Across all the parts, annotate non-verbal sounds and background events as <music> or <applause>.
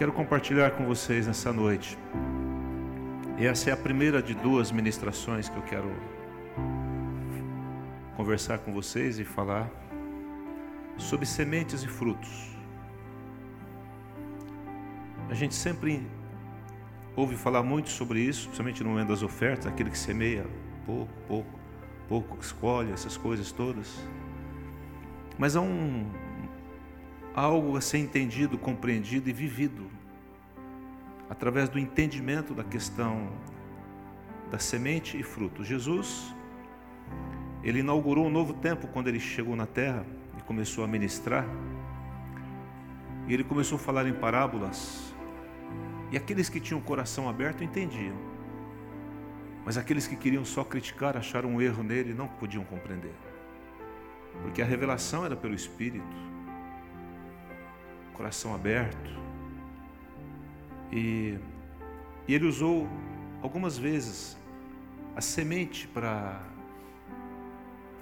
quero compartilhar com vocês nessa noite. E essa é a primeira de duas ministrações que eu quero conversar com vocês e falar sobre sementes e frutos. A gente sempre ouve falar muito sobre isso, principalmente no momento das ofertas, aquele que semeia pouco, pouco, pouco, escolhe essas coisas todas. Mas há um algo a ser entendido, compreendido e vivido através do entendimento da questão da semente e fruto. Jesus, ele inaugurou um novo tempo quando ele chegou na terra e começou a ministrar. E ele começou a falar em parábolas. E aqueles que tinham o coração aberto entendiam. Mas aqueles que queriam só criticar, acharam um erro nele, não podiam compreender. Porque a revelação era pelo Espírito. Coração aberto e, e ele usou algumas vezes a semente para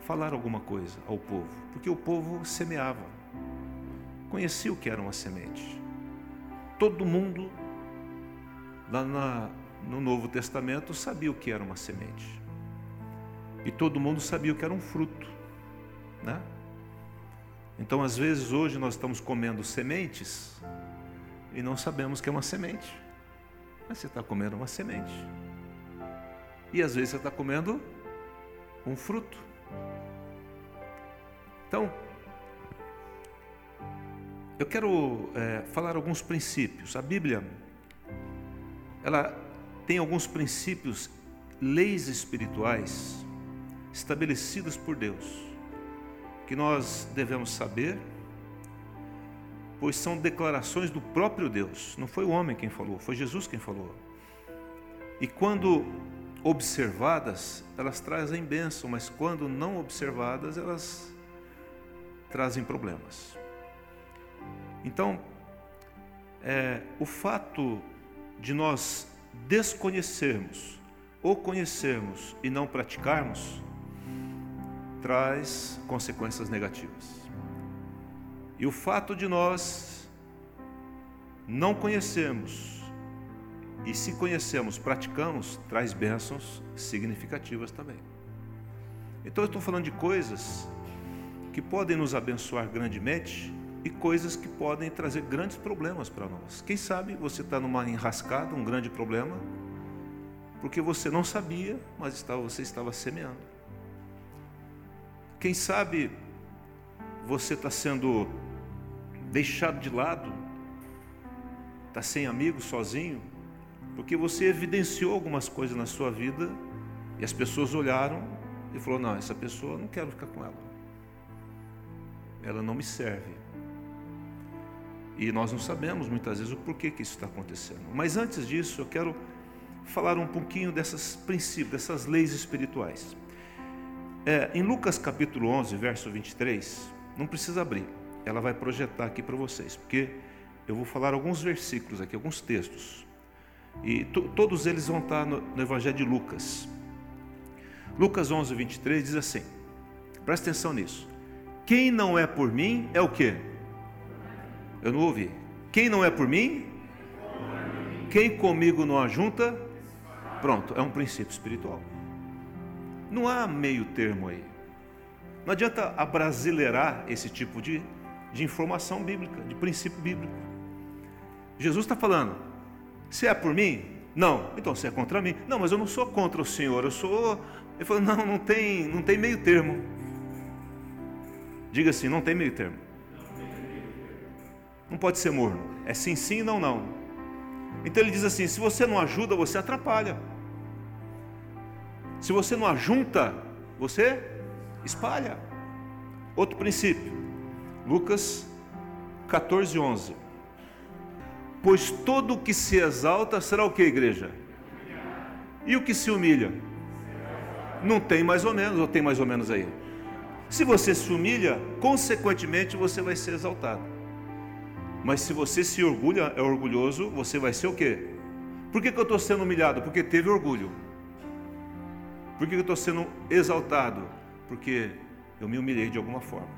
falar alguma coisa ao povo, porque o povo semeava, conhecia o que era uma semente. Todo mundo lá na, no Novo Testamento sabia o que era uma semente. E todo mundo sabia o que era um fruto, né? Então, às vezes, hoje nós estamos comendo sementes e não sabemos que é uma semente. Mas você está comendo uma semente. E às vezes você está comendo um fruto. Então, eu quero é, falar alguns princípios. A Bíblia, ela tem alguns princípios, leis espirituais estabelecidas por Deus, que nós devemos saber pois são declarações do próprio Deus. Não foi o homem quem falou, foi Jesus quem falou. E quando observadas, elas trazem bênção, mas quando não observadas, elas trazem problemas. Então, é, o fato de nós desconhecermos ou conhecermos e não praticarmos traz consequências negativas. E o fato de nós não conhecermos e se conhecemos, praticamos, traz bênçãos significativas também. Então eu estou falando de coisas que podem nos abençoar grandemente e coisas que podem trazer grandes problemas para nós. Quem sabe você está numa enrascada, um grande problema, porque você não sabia, mas estava, você estava semeando. Quem sabe você está sendo deixado de lado, está sem amigos, sozinho, porque você evidenciou algumas coisas na sua vida e as pessoas olharam e falou: não, essa pessoa não quero ficar com ela. Ela não me serve. E nós não sabemos muitas vezes o porquê que isso está acontecendo. Mas antes disso, eu quero falar um pouquinho dessas princípios, dessas leis espirituais. É, em Lucas capítulo 11, verso 23, não precisa abrir ela vai projetar aqui para vocês, porque eu vou falar alguns versículos aqui, alguns textos. E todos eles vão estar no, no Evangelho de Lucas. Lucas 11, 23 diz assim: presta atenção nisso. Quem não é por mim é o que? Eu não ouvi. Quem não é por mim? Quem comigo não ajunta? Pronto, é um princípio espiritual. Não há meio termo aí. Não adianta abrasileirar esse tipo de de informação bíblica, de princípio bíblico. Jesus está falando: se é por mim, não. Então você é contra mim. Não, mas eu não sou contra o Senhor, eu sou. Ele falou: não, não tem, não tem meio termo. Diga assim: não tem meio termo. Não pode ser morno. É sim, sim, não, não. Então ele diz assim: se você não ajuda, você atrapalha. Se você não ajunta, você espalha. Outro princípio. Lucas 14, 11. Pois todo o que se exalta será o que, igreja? E o que se humilha? Não tem mais ou menos, ou tem mais ou menos aí? Se você se humilha, consequentemente você vai ser exaltado. Mas se você se orgulha, é orgulhoso, você vai ser o quê? Por que, que eu estou sendo humilhado? Porque teve orgulho. Por que, eu estou sendo exaltado? Porque eu me humilhei de alguma forma.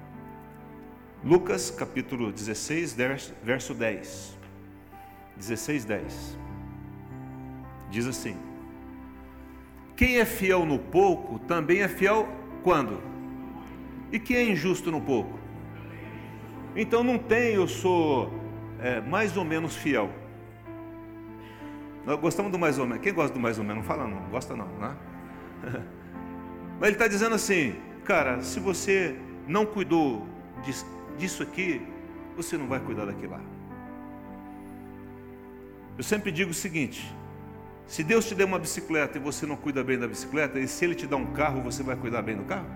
Lucas capítulo 16, verso 10. 16, 10. Diz assim: Quem é fiel no pouco, também é fiel quando? E quem é injusto no pouco? Então não tem, eu sou é, mais ou menos fiel. Nós gostamos do mais ou menos. Quem gosta do mais ou menos? Não fala não, gosta não, né? <laughs> Mas ele está dizendo assim, cara, se você não cuidou disso aqui, você não vai cuidar daquilo lá. Eu sempre digo o seguinte: se Deus te der uma bicicleta e você não cuida bem da bicicleta, e se Ele te dá um carro, você vai cuidar bem do carro?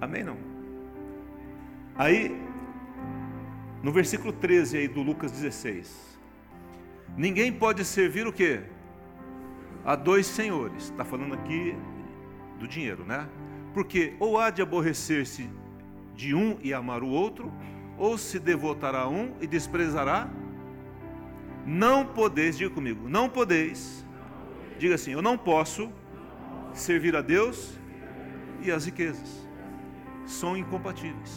Amém? Não? Aí, no versículo 13 aí do Lucas 16, ninguém pode servir o que? A dois senhores. Está falando aqui do dinheiro, né? Porque ou há de aborrecer-se de um e amar o outro, ou se devotará a um e desprezará. Não podeis, diga comigo, não podeis. Diga assim, eu não posso servir a Deus e as riquezas. São incompatíveis.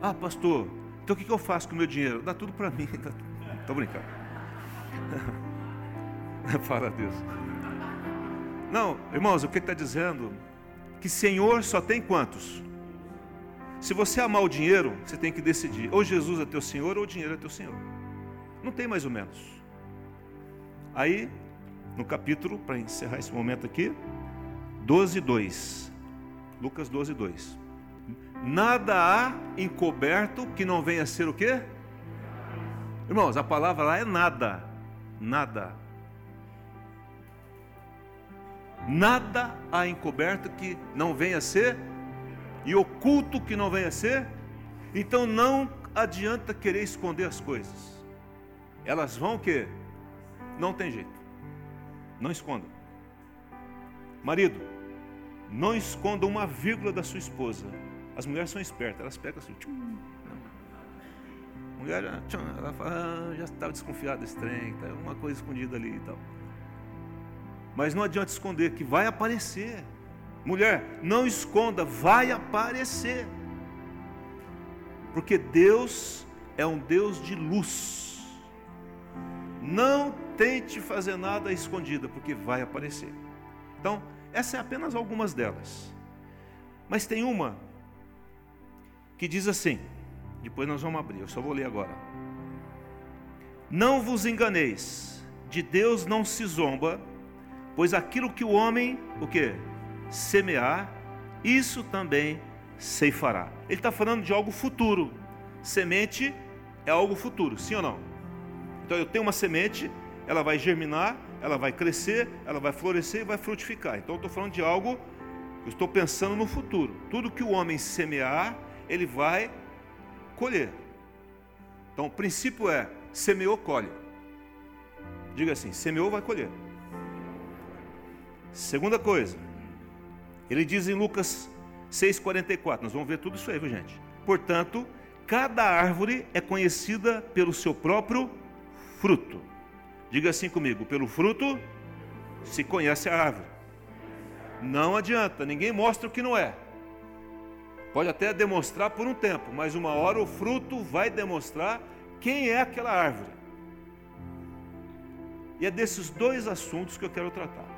Ah, pastor, então o que eu faço com o meu dinheiro? Dá tudo para mim. <laughs> Estou brincando. <laughs> Para Deus. Não, irmãos, o que está dizendo? Que Senhor só tem quantos? Se você amar o dinheiro, você tem que decidir: ou Jesus é teu Senhor ou o dinheiro é teu Senhor. Não tem mais ou menos. Aí, no capítulo, para encerrar esse momento aqui, 12, 2. Lucas 12, 2. Nada há encoberto que não venha a ser o quê? Irmãos, a palavra lá é nada. Nada. Nada há encoberto que não venha a ser e oculto que não venha a ser, então não adianta querer esconder as coisas. Elas vão que não tem jeito. Não esconda. Marido, não esconda uma vírgula da sua esposa. As mulheres são espertas, elas pegam assim. Tchum, mulher, tchum, ela fala, ah, já estava desconfiada desse trem, tá uma coisa escondida ali e tal. Mas não adianta esconder que vai aparecer. Mulher, não esconda, vai aparecer. Porque Deus é um Deus de luz. Não tente fazer nada escondida, porque vai aparecer. Então, essa é apenas algumas delas. Mas tem uma que diz assim, depois nós vamos abrir, eu só vou ler agora. Não vos enganeis, de Deus não se zomba, pois aquilo que o homem, o que? semear, isso também ceifará. Ele está falando de algo futuro. Semente é algo futuro, sim ou não? Então eu tenho uma semente, ela vai germinar, ela vai crescer, ela vai florescer e vai frutificar. Então eu estou falando de algo, eu estou pensando no futuro. Tudo que o homem semear, ele vai colher. Então o princípio é: semeou, colhe. Diga assim: semeou, vai colher. Segunda coisa, ele diz em Lucas 6,44, nós vamos ver tudo isso aí, viu gente? Portanto, cada árvore é conhecida pelo seu próprio fruto. Diga assim comigo: pelo fruto se conhece a árvore. Não adianta, ninguém mostra o que não é. Pode até demonstrar por um tempo, mas uma hora o fruto vai demonstrar quem é aquela árvore. E é desses dois assuntos que eu quero tratar.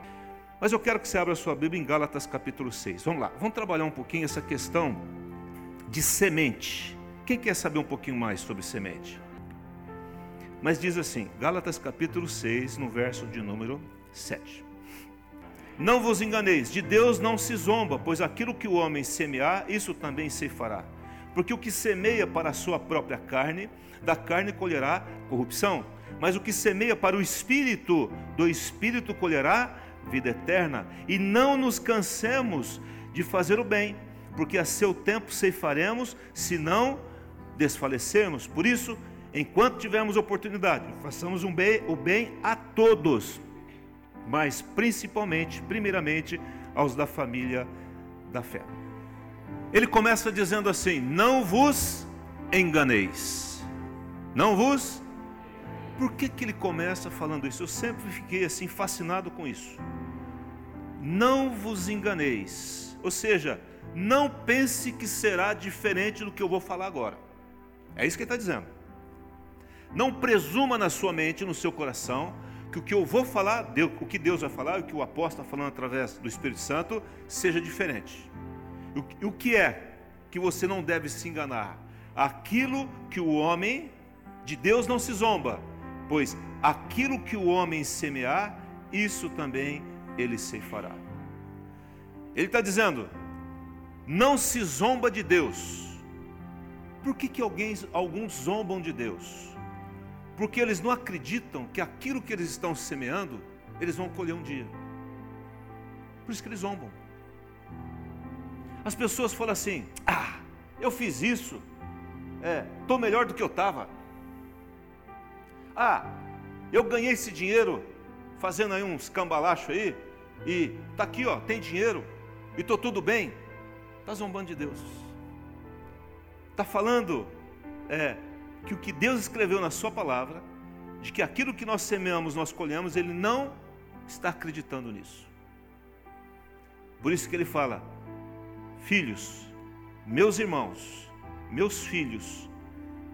Mas eu quero que você abra a sua Bíblia em Gálatas capítulo 6. Vamos lá, vamos trabalhar um pouquinho essa questão de semente. Quem quer saber um pouquinho mais sobre semente? Mas diz assim, Gálatas capítulo 6, no verso de número 7. Não vos enganeis, de Deus não se zomba, pois aquilo que o homem semear, isso também se fará. Porque o que semeia para a sua própria carne, da carne colherá corrupção. Mas o que semeia para o espírito, do espírito colherá vida eterna, e não nos cansemos de fazer o bem, porque a seu tempo ceifaremos, se não desfalecermos. Por isso, enquanto tivermos oportunidade, façamos um bem, o bem a todos, mas principalmente, primeiramente, aos da família da fé. Ele começa dizendo assim: Não vos enganeis, não vos por que, que ele começa falando isso? Eu sempre fiquei assim fascinado com isso. Não vos enganeis, ou seja, não pense que será diferente do que eu vou falar agora. É isso que ele está dizendo. Não presuma na sua mente, no seu coração, que o que eu vou falar, o que Deus vai falar, o que o apóstolo está falando através do Espírito Santo, seja diferente. O que é que você não deve se enganar? Aquilo que o homem de Deus não se zomba, pois aquilo que o homem semear, isso também ele ceifará. Ele está dizendo: não se zomba de Deus. Por que, que alguém, alguns zombam de Deus? Porque eles não acreditam que aquilo que eles estão semeando, eles vão colher um dia. Por isso que eles zombam. As pessoas falam assim: ah, eu fiz isso, estou é, melhor do que eu estava. Ah, eu ganhei esse dinheiro fazendo aí uns cambalachos aí, e tá aqui, ó, tem dinheiro, e estou tudo bem. Está zombando de Deus. Está falando é, que o que Deus escreveu na Sua palavra, de que aquilo que nós semeamos, nós colhemos, Ele não está acreditando nisso. Por isso que Ele fala: Filhos, meus irmãos, meus filhos,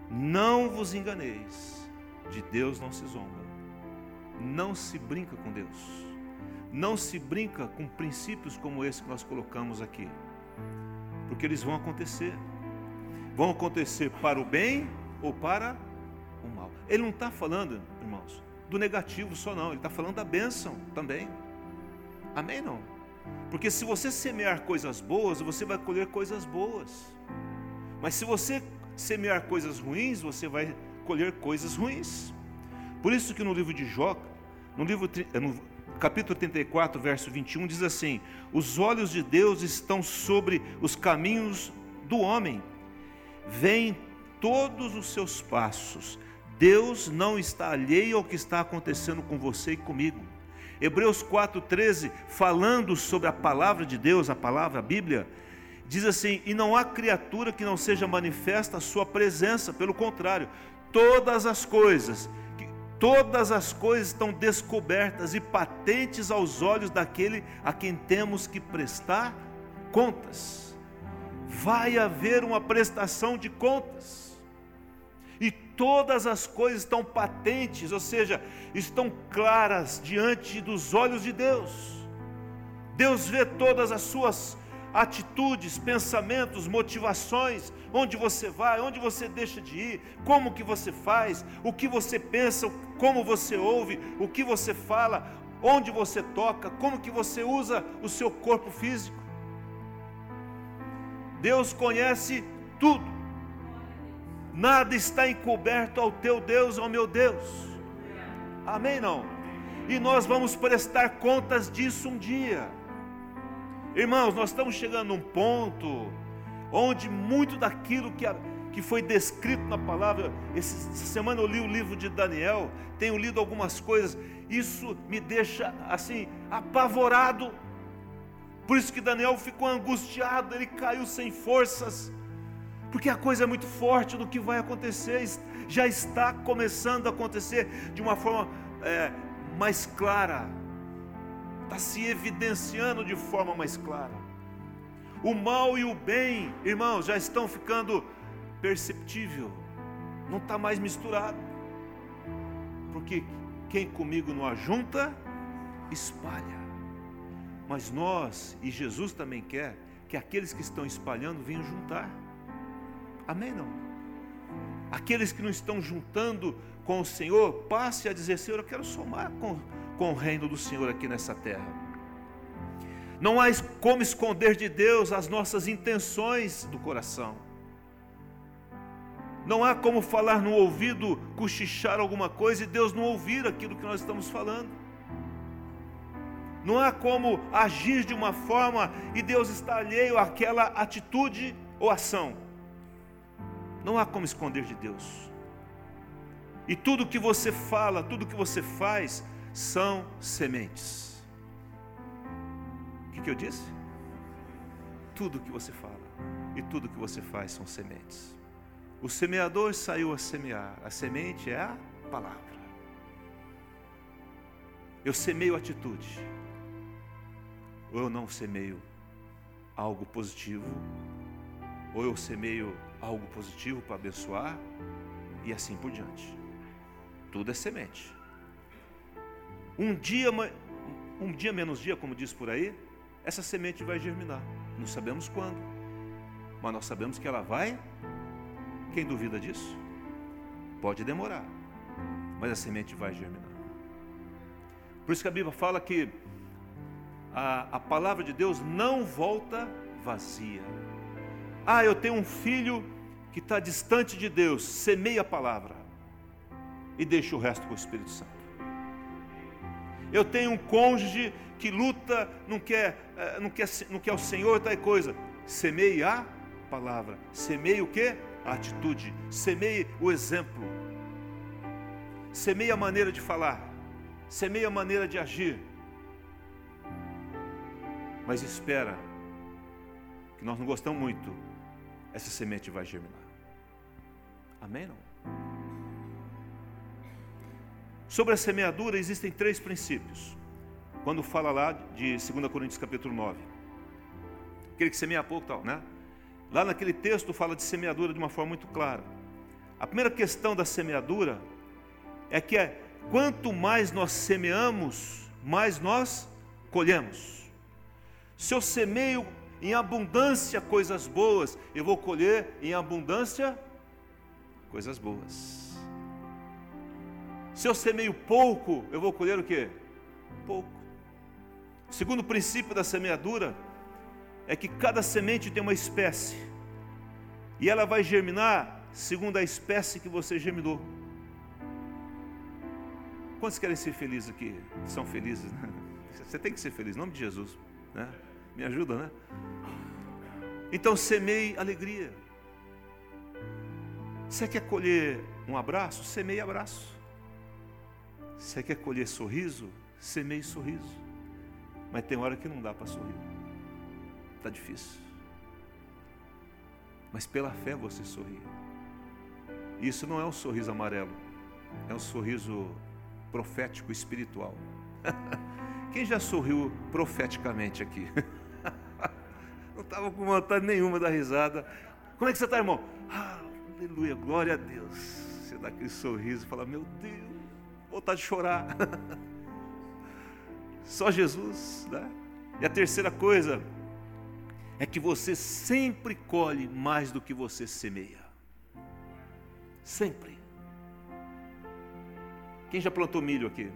não vos enganeis, de Deus não se zomba. Não se brinca com Deus. Não se brinca com princípios como esse que nós colocamos aqui. Porque eles vão acontecer. Vão acontecer para o bem ou para o mal. Ele não está falando, irmãos, do negativo só não. Ele está falando da bênção também. Amém? Não? Porque se você semear coisas boas, você vai colher coisas boas. Mas se você semear coisas ruins, você vai colher coisas ruins. Por isso que no livro de Jó, no livro eh, no capítulo 34, verso 21 diz assim: Os olhos de Deus estão sobre os caminhos do homem. Vêm todos os seus passos. Deus não está alheio ao que está acontecendo com você e comigo. Hebreus 4,13, falando sobre a palavra de Deus, a palavra, a Bíblia, diz assim: E não há criatura que não seja manifesta a sua presença, pelo contrário, todas as coisas, todas as coisas estão descobertas e patentes aos olhos daquele a quem temos que prestar contas. Vai haver uma prestação de contas. E todas as coisas estão patentes, ou seja, estão claras diante dos olhos de Deus. Deus vê todas as suas atitudes, pensamentos, motivações, onde você vai, onde você deixa de ir, como que você faz, o que você pensa, como você ouve, o que você fala, onde você toca, como que você usa o seu corpo físico. Deus conhece tudo. Nada está encoberto ao teu Deus, ao meu Deus. Amém não? E nós vamos prestar contas disso um dia. Irmãos, nós estamos chegando a um ponto onde muito daquilo que, que foi descrito na palavra, essa semana eu li o livro de Daniel, tenho lido algumas coisas, isso me deixa assim, apavorado. Por isso que Daniel ficou angustiado, ele caiu sem forças, porque a coisa é muito forte do que vai acontecer, já está começando a acontecer de uma forma é, mais clara está se evidenciando de forma mais clara. O mal e o bem, irmãos, já estão ficando perceptível, não está mais misturado. Porque quem comigo não ajunta, espalha. Mas nós, e Jesus também quer, que aqueles que estão espalhando venham juntar. Amém? Não? Aqueles que não estão juntando com o Senhor, passe a dizer: Senhor, eu quero somar com, com o reino do Senhor aqui nessa terra. Não há como esconder de Deus as nossas intenções do coração. Não há como falar no ouvido, cochichar alguma coisa e Deus não ouvir aquilo que nós estamos falando. Não há como agir de uma forma e Deus está alheio àquela atitude ou ação. Não há como esconder de Deus. E tudo que você fala, tudo que você faz, são sementes. O que, que eu disse? Tudo que você fala e tudo que você faz são sementes. O semeador saiu a semear, a semente é a palavra. Eu semeio atitude, ou eu não semeio algo positivo, ou eu semeio algo positivo para abençoar, e assim por diante. Tudo é semente. Um dia, um dia menos dia, como diz por aí, essa semente vai germinar. Não sabemos quando, mas nós sabemos que ela vai. Quem duvida disso? Pode demorar, mas a semente vai germinar. Por isso que a Bíblia fala que a, a palavra de Deus não volta vazia. Ah, eu tenho um filho que está distante de Deus, semeia a palavra e deixa o resto com o Espírito Santo. Eu tenho um cônjuge que luta, não quer, eh, não quer, não quer o Senhor, tal coisa. Semeie a palavra. Semeie o que? A atitude. Semeie o exemplo. Semeie a maneira de falar. Semeie a maneira de agir. Mas espera, que nós não gostamos muito, essa semente vai germinar. Amém? Não? Sobre a semeadura existem três princípios. Quando fala lá de 2 Coríntios capítulo 9. Aquele que semeia pouco tal, né? Lá naquele texto fala de semeadura de uma forma muito clara. A primeira questão da semeadura é que é, quanto mais nós semeamos, mais nós colhemos. Se eu semeio em abundância coisas boas, eu vou colher em abundância coisas boas. Se eu semeio pouco, eu vou colher o quê? Pouco. O segundo princípio da semeadura é que cada semente tem uma espécie. E ela vai germinar segundo a espécie que você germinou. Quantos querem ser felizes aqui? São felizes, né? <laughs> Você tem que ser feliz, em nome de Jesus. Né? Me ajuda, né? Então semeie alegria. Você quer colher um abraço? Semeie abraço. Você quer colher sorriso? Semeie sorriso. Mas tem hora que não dá para sorrir. Está difícil. Mas pela fé você sorri. Isso não é um sorriso amarelo. É um sorriso profético espiritual. <laughs> Quem já sorriu profeticamente aqui? <laughs> Não estava com vontade nenhuma da risada. Como é que você está, irmão? Ah, aleluia, glória a Deus. Você dá aquele sorriso e fala: Meu Deus, vontade de chorar. <laughs> Só Jesus, né? E a terceira coisa é que você sempre colhe mais do que você semeia. Sempre. Quem já plantou milho aqui?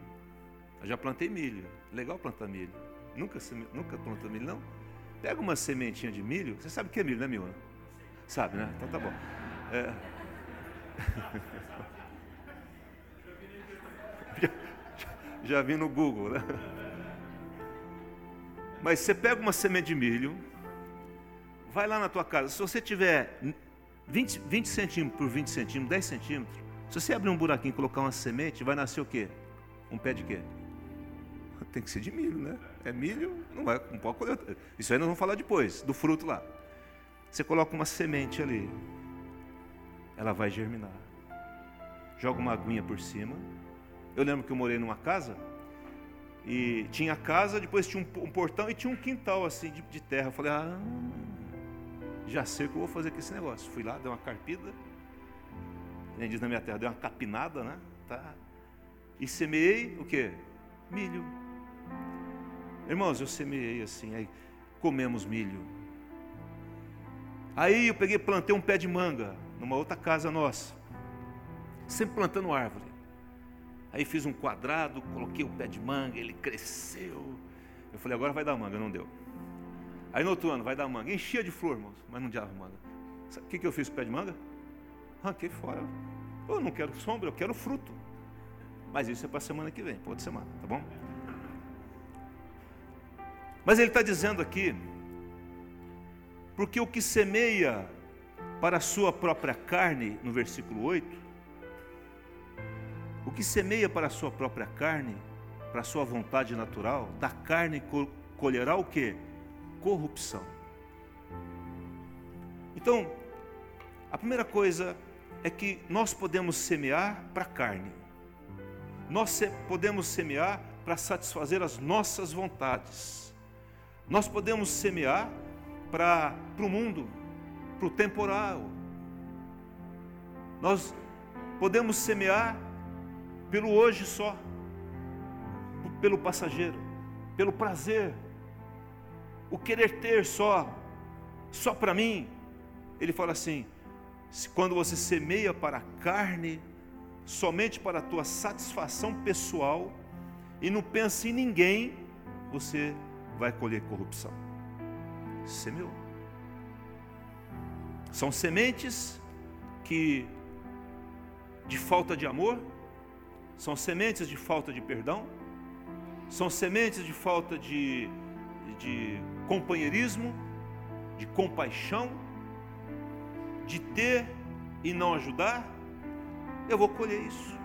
Eu já plantei milho. Legal plantar milho. Nunca, nunca plantou milho, não? Pega uma sementinha de milho. Você sabe o que é milho, né, Milna? Sabe, né? Então tá bom. É... <laughs> já vi no Google, né? Mas você pega uma semente de milho, vai lá na tua casa, se você tiver 20, 20 centímetros por 20 centímetros, 10 centímetros, se você abrir um buraquinho e colocar uma semente, vai nascer o quê? Um pé de quê? <laughs> Tem que ser de milho, né? É milho, não, vai, não pode. Isso aí nós vamos falar depois, do fruto lá. Você coloca uma semente ali, ela vai germinar. Joga uma aguinha por cima, eu lembro que eu morei numa casa e tinha casa, depois tinha um, portão e tinha um quintal assim de, de, terra. Eu falei, ah, já sei o que eu vou fazer com esse negócio. Fui lá, dei uma carpida, nem diz na minha terra, dei uma capinada, né? Tá. E semeei o que? Milho. Irmãos, eu semeei assim, aí comemos milho. Aí eu peguei, plantei um pé de manga numa outra casa nossa, sempre plantando árvore. Aí fiz um quadrado, coloquei o pé de manga, ele cresceu. Eu falei, agora vai dar manga, não deu. Aí no outro ano vai dar manga, enchia de flor, irmãos, mas não dava manga. Sabe o que, que eu fiz com o pé de manga? Arranquei fora. Eu não quero sombra, eu quero fruto. Mas isso é para a semana que vem, para outra semana, tá bom? Mas ele está dizendo aqui, porque o que semeia para a sua própria carne, no versículo 8, o que semeia para a sua própria carne, para a sua vontade natural, da carne colherá o que? Corrupção. Então, a primeira coisa é que nós podemos semear para a carne. Nós podemos semear para satisfazer as nossas vontades. Nós podemos semear para, para o mundo, para o temporal. Nós podemos semear pelo hoje só, pelo passageiro, pelo prazer, o querer ter só, só para mim. Ele fala assim: quando você semeia para a carne, somente para a tua satisfação pessoal, e não pensa em ninguém, você vai colher corrupção. Semeou. São sementes que de falta de amor, são sementes de falta de perdão, são sementes de falta de, de companheirismo, de compaixão, de ter e não ajudar, eu vou colher isso.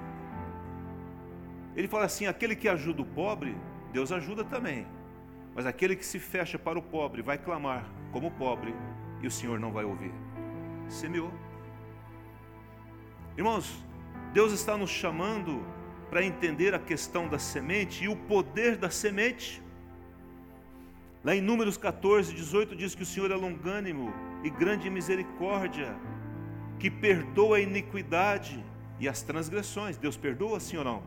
Ele fala assim: aquele que ajuda o pobre, Deus ajuda também. Mas aquele que se fecha para o pobre vai clamar como pobre e o Senhor não vai ouvir. Semeou. Irmãos, Deus está nos chamando para entender a questão da semente e o poder da semente. Lá em Números 14, 18 diz que o Senhor é longânimo e grande misericórdia, que perdoa a iniquidade e as transgressões. Deus perdoa, sim ou não?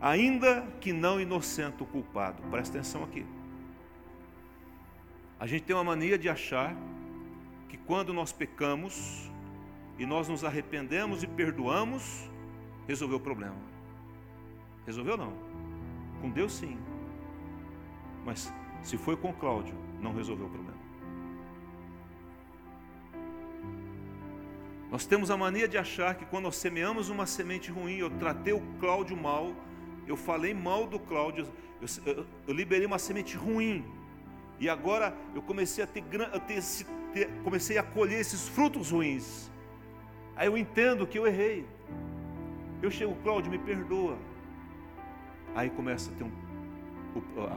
Ainda que não inocente o culpado. Presta atenção aqui. A gente tem uma mania de achar que quando nós pecamos e nós nos arrependemos e perdoamos, resolveu o problema. Resolveu não? Com Deus sim. Mas se foi com Cláudio, não resolveu o problema. Nós temos a mania de achar que quando nós semeamos uma semente ruim, eu tratei o Cláudio mal, eu falei mal do Cláudio, eu, eu, eu liberei uma semente ruim, e agora eu comecei a ter, a ter, ter, comecei a colher esses frutos ruins. Aí eu entendo que eu errei. Eu chego, Cláudio, me perdoa. Aí começa a ter um,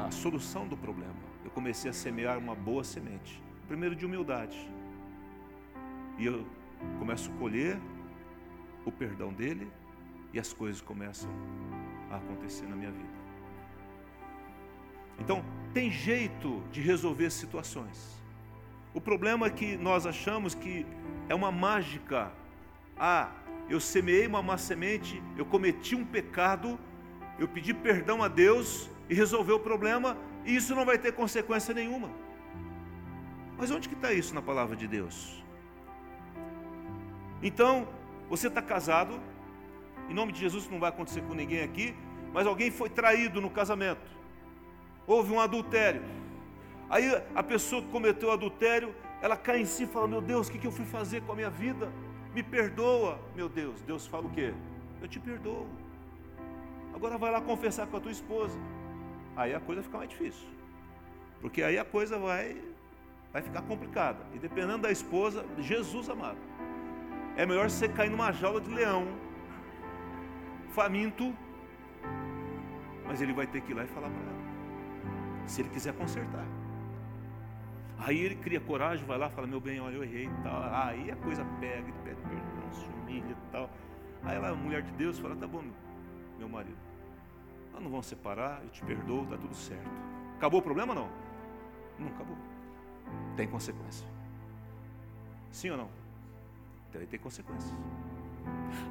a solução do problema. Eu comecei a semear uma boa semente. Primeiro de humildade. E eu começo a colher o perdão dele e as coisas começam a acontecer na minha vida. Então, tem jeito de resolver situações. O problema é que nós achamos que é uma mágica. Ah, eu semeei uma má semente, eu cometi um pecado, eu pedi perdão a Deus e resolveu o problema, e isso não vai ter consequência nenhuma. Mas onde que está isso na palavra de Deus? Então, você está casado, em nome de Jesus não vai acontecer com ninguém aqui, mas alguém foi traído no casamento, houve um adultério. Aí a pessoa que cometeu adultério, ela cai em si e fala: Meu Deus, o que eu fui fazer com a minha vida? Me perdoa, meu Deus. Deus fala o quê? Eu te perdoo. Agora vai lá confessar com a tua esposa. Aí a coisa fica mais difícil. Porque aí a coisa vai, vai ficar complicada. E dependendo da esposa, Jesus amado. É melhor você cair numa jaula de leão, faminto, mas ele vai ter que ir lá e falar para ela. Se ele quiser consertar. Aí ele cria coragem, vai lá, fala, meu bem, olha, eu errei e tal. Aí a coisa pega, ele pede perdão, se humilha e tal. Aí ela, a mulher de Deus, fala, tá bom, meu marido. Nós não vamos separar, eu te perdoo, está tudo certo. Acabou o problema não? Não acabou. Tem consequência. Sim ou não? Então tem consequências.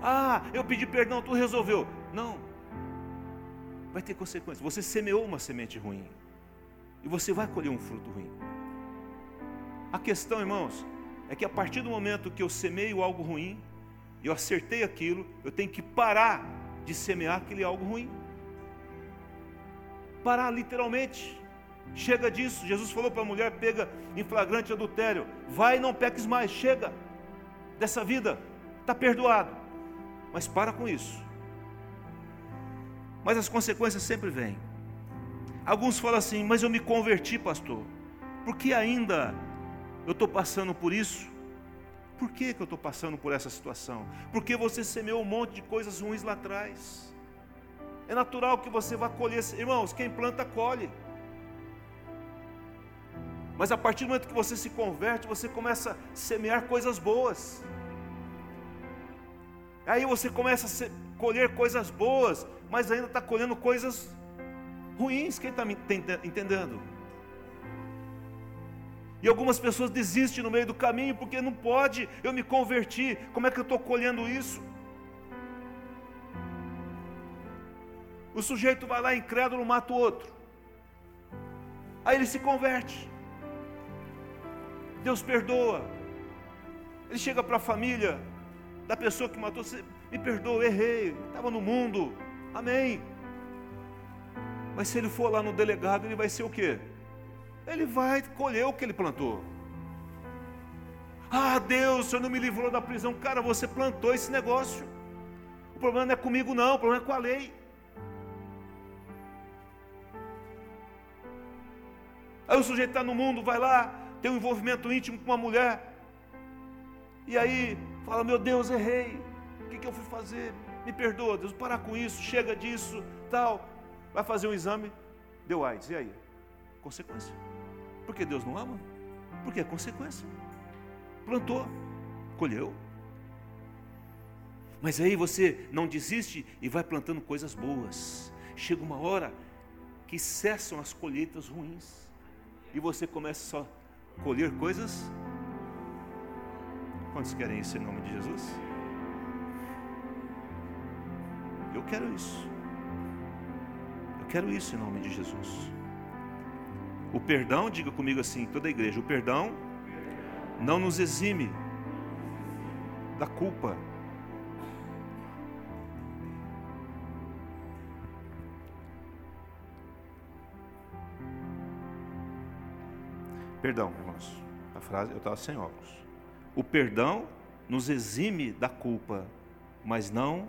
Ah, eu pedi perdão, tu resolveu. Não. Vai ter consequências. Você semeou uma semente ruim. E você vai colher um fruto ruim. A questão, irmãos, é que a partir do momento que eu semeio algo ruim, eu acertei aquilo, eu tenho que parar de semear aquele algo ruim. Parar literalmente. Chega disso. Jesus falou para a mulher pega em flagrante adultério: vai e não peques mais, chega dessa vida, está perdoado. Mas para com isso. Mas as consequências sempre vêm. Alguns falam assim, mas eu me converti, pastor. Por que ainda eu estou passando por isso? Por que, que eu estou passando por essa situação? Porque você semeou um monte de coisas ruins lá atrás. É natural que você vá colher. Irmãos, quem planta, colhe. Mas a partir do momento que você se converte, você começa a semear coisas boas. Aí você começa a colher coisas boas, mas ainda está colhendo coisas ruins. Quem está me entendendo? E algumas pessoas desistem no meio do caminho porque não pode, eu me converti, como é que eu estou colhendo isso? O sujeito vai lá incrédulo, mata o outro. Aí ele se converte. Deus perdoa. Ele chega para a família da pessoa que matou, me perdoa, errei, estava no mundo. Amém. Mas se ele for lá no delegado, ele vai ser o quê? Ele vai colher o que ele plantou. Ah, Deus, o Senhor não me livrou da prisão. Cara, você plantou esse negócio. O problema não é comigo, não, o problema é com a lei. Aí o sujeito está no mundo, vai lá, tem um envolvimento íntimo com uma mulher. E aí fala: Meu Deus, errei. O que, que eu fui fazer? Me perdoa, Deus, parar com isso, chega disso, tal. Vai fazer um exame, deu AIDS. E aí? Consequência. Porque Deus não ama? Porque é consequência plantou, colheu. Mas aí você não desiste e vai plantando coisas boas. Chega uma hora que cessam as colheitas ruins e você começa só a colher coisas. Quantos querem isso em nome de Jesus? Eu quero isso. Eu quero isso em nome de Jesus. O perdão, diga comigo assim, toda a igreja, o perdão não nos exime da culpa. Perdão, irmãos. A frase, eu estava sem óculos. O perdão nos exime da culpa, mas não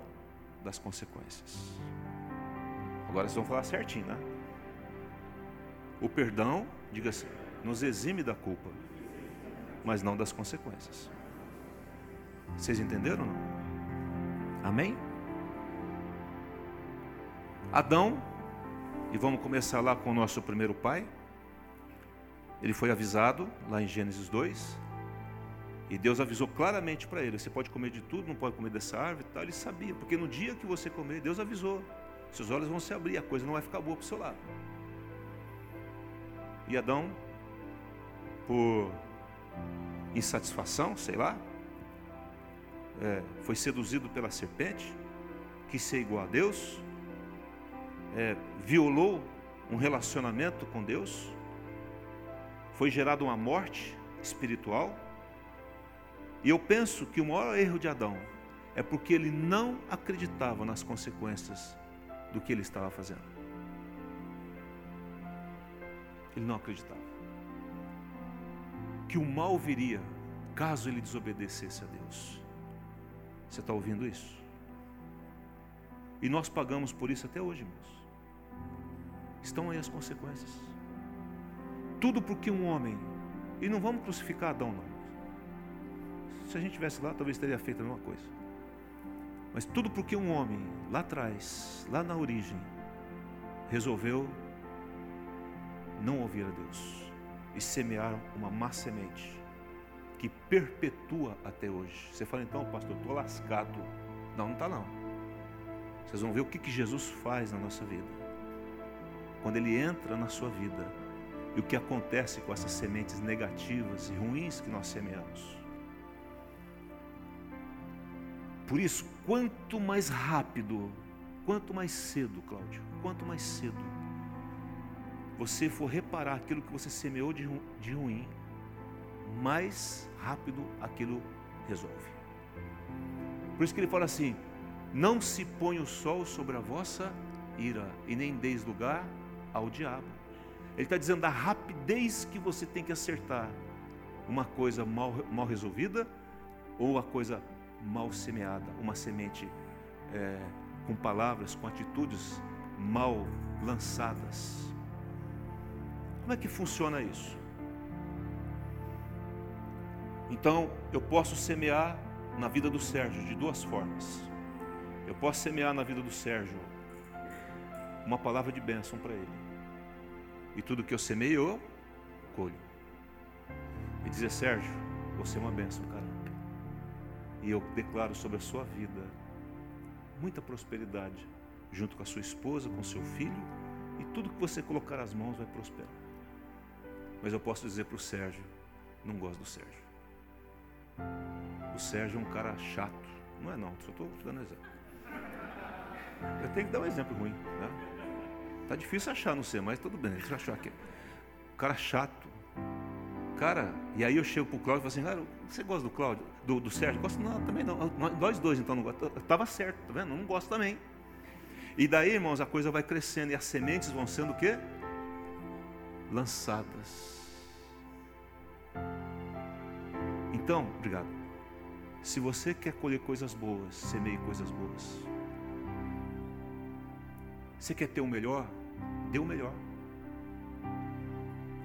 das consequências. Agora vocês vão falar certinho, né? O perdão, diga assim, nos exime da culpa, mas não das consequências. Vocês entenderam? Não? Amém? Adão, e vamos começar lá com o nosso primeiro pai. Ele foi avisado lá em Gênesis 2, e Deus avisou claramente para ele: você pode comer de tudo, não pode comer dessa árvore e tal. Ele sabia, porque no dia que você comer, Deus avisou: seus olhos vão se abrir, a coisa não vai ficar boa para o seu lado. E Adão, por insatisfação, sei lá, é, foi seduzido pela serpente, quis ser igual a Deus, é, violou um relacionamento com Deus, foi gerada uma morte espiritual. E eu penso que o maior erro de Adão é porque ele não acreditava nas consequências do que ele estava fazendo. Ele não acreditava que o mal viria caso ele desobedecesse a Deus. Você está ouvindo isso? E nós pagamos por isso até hoje, irmãos. Estão aí as consequências. Tudo porque um homem, e não vamos crucificar Adão, não. Se a gente tivesse lá, talvez teria feito a mesma coisa. Mas tudo porque um homem, lá atrás, lá na origem, resolveu não ouvir a Deus e semear uma má semente que perpetua até hoje. Você fala, então, pastor, estou lascado. Não, não está não. Vocês vão ver o que, que Jesus faz na nossa vida. Quando Ele entra na sua vida e o que acontece com essas sementes negativas e ruins que nós semeamos. Por isso, quanto mais rápido, quanto mais cedo, Cláudio, quanto mais cedo você for reparar aquilo que você semeou de, de ruim, mais rápido aquilo resolve. Por isso que ele fala assim: não se põe o sol sobre a vossa ira, e nem deis lugar ao diabo. Ele está dizendo da rapidez que você tem que acertar uma coisa mal, mal resolvida ou a coisa mal semeada, uma semente é, com palavras, com atitudes mal lançadas. Como é que funciona isso? Então, eu posso semear na vida do Sérgio de duas formas. Eu posso semear na vida do Sérgio uma palavra de bênção para ele. E tudo que eu semeio, eu colho. E dizer, Sérgio, você é uma bênção, cara. E eu declaro sobre a sua vida muita prosperidade, junto com a sua esposa, com seu filho, e tudo que você colocar as mãos vai prosperar. Mas eu posso dizer para o Sérgio: não gosto do Sérgio. O Sérgio é um cara chato. Não é não, só estou dando exemplo. Eu tenho que dar um exemplo ruim. Né? Tá difícil achar, não sei, mas tudo bem, deixa eu achar aqui. Cara chato. Cara, e aí eu chego pro Cláudio e falo assim, cara, você gosta do Cláudio? Do, do Sérgio? Gosto? Não, também não. Nós dois então não gostamos. Estava certo, tá vendo? Não gosto também. E daí, irmãos, a coisa vai crescendo e as sementes vão sendo o quê? Lançadas. Então, obrigado. Se você quer colher coisas boas, semeie coisas boas. Você quer ter o melhor? Dê o melhor.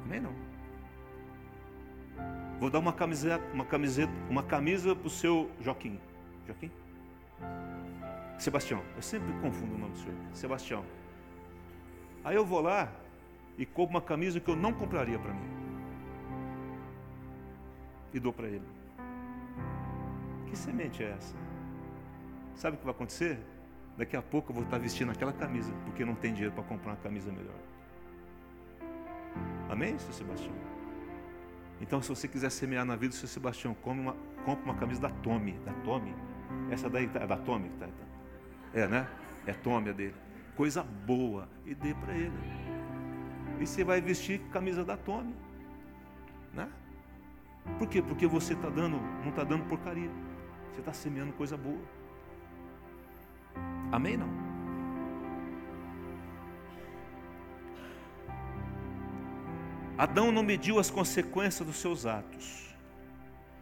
Amém não? Vou dar uma camiseta, uma camiseta, uma camisa para o seu Joaquim. Joaquim? Sebastião. Eu sempre confundo o nome do senhor. Sebastião. Aí eu vou lá e compro uma camisa que eu não compraria para mim. E dou para ele. Que semente é essa? Sabe o que vai acontecer? Daqui a pouco eu vou estar vestindo aquela camisa, porque não tem dinheiro para comprar uma camisa melhor. Amém, seu Sebastião? Então, se você quiser semear na vida seu Sebastião, compre uma, compre uma camisa da Tommy. Da Tommy. Essa daí tá, é da Tommy? Tá, tá. É, né? É Tommy a dele. Coisa boa. E dê para ele. E você vai vestir camisa da Tommy. Né? Por quê? Porque você tá dando, não está dando porcaria. Você está semeando coisa boa. Amém? Não? Adão não mediu as consequências dos seus atos.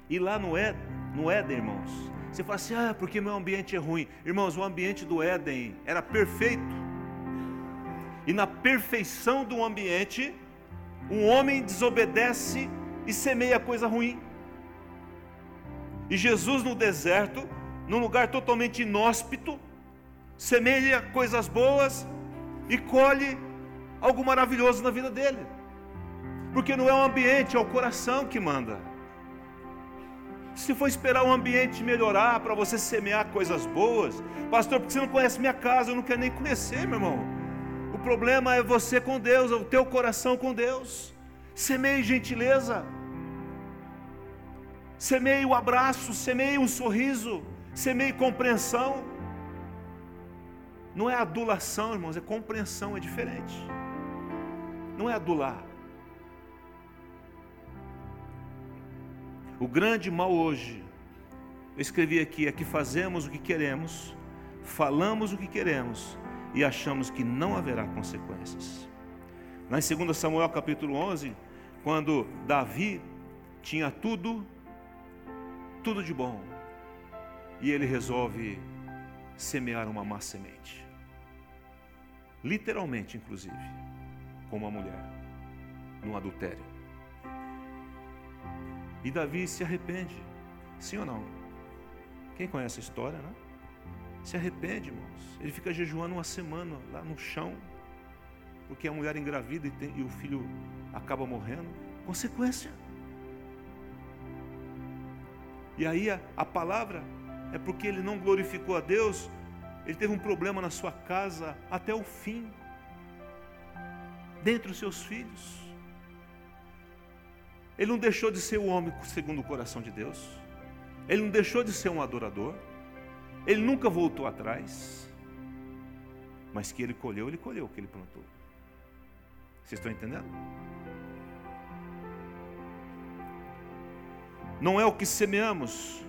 E lá no Éden, no Éden, irmãos, você fala assim: ah, porque meu ambiente é ruim. Irmãos, o ambiente do Éden era perfeito. E na perfeição do ambiente, um homem desobedece e semeia coisa ruim. E Jesus no deserto, num lugar totalmente inóspito, semeia coisas boas e colhe algo maravilhoso na vida dele. Porque não é o ambiente, é o coração que manda. Se for esperar o ambiente melhorar para você semear coisas boas, pastor, porque você não conhece minha casa, eu não quero nem conhecer, meu irmão. Problema é você com Deus, é o teu coração com Deus. Semeie gentileza, semeie o abraço, semeie um sorriso, semeie compreensão. Não é adulação, irmãos, é compreensão, é diferente. Não é adular. O grande mal hoje, eu escrevi aqui, é que fazemos o que queremos, falamos o que queremos e achamos que não haverá consequências. Lá em 2 Samuel capítulo 11, quando Davi tinha tudo, tudo de bom, e ele resolve semear uma má semente. Literalmente, inclusive, com uma mulher, num adultério. E Davi se arrepende, sim ou não? Quem conhece a história, né? Se arrepende, irmãos. Ele fica jejuando uma semana lá no chão, porque a mulher engravida e, tem, e o filho acaba morrendo. Consequência. E aí a, a palavra é porque ele não glorificou a Deus, ele teve um problema na sua casa até o fim, dentre os seus filhos. Ele não deixou de ser o homem segundo o coração de Deus, ele não deixou de ser um adorador, ele nunca voltou atrás, mas que ele colheu, ele colheu o que ele plantou. Vocês estão entendendo? Não é o que semeamos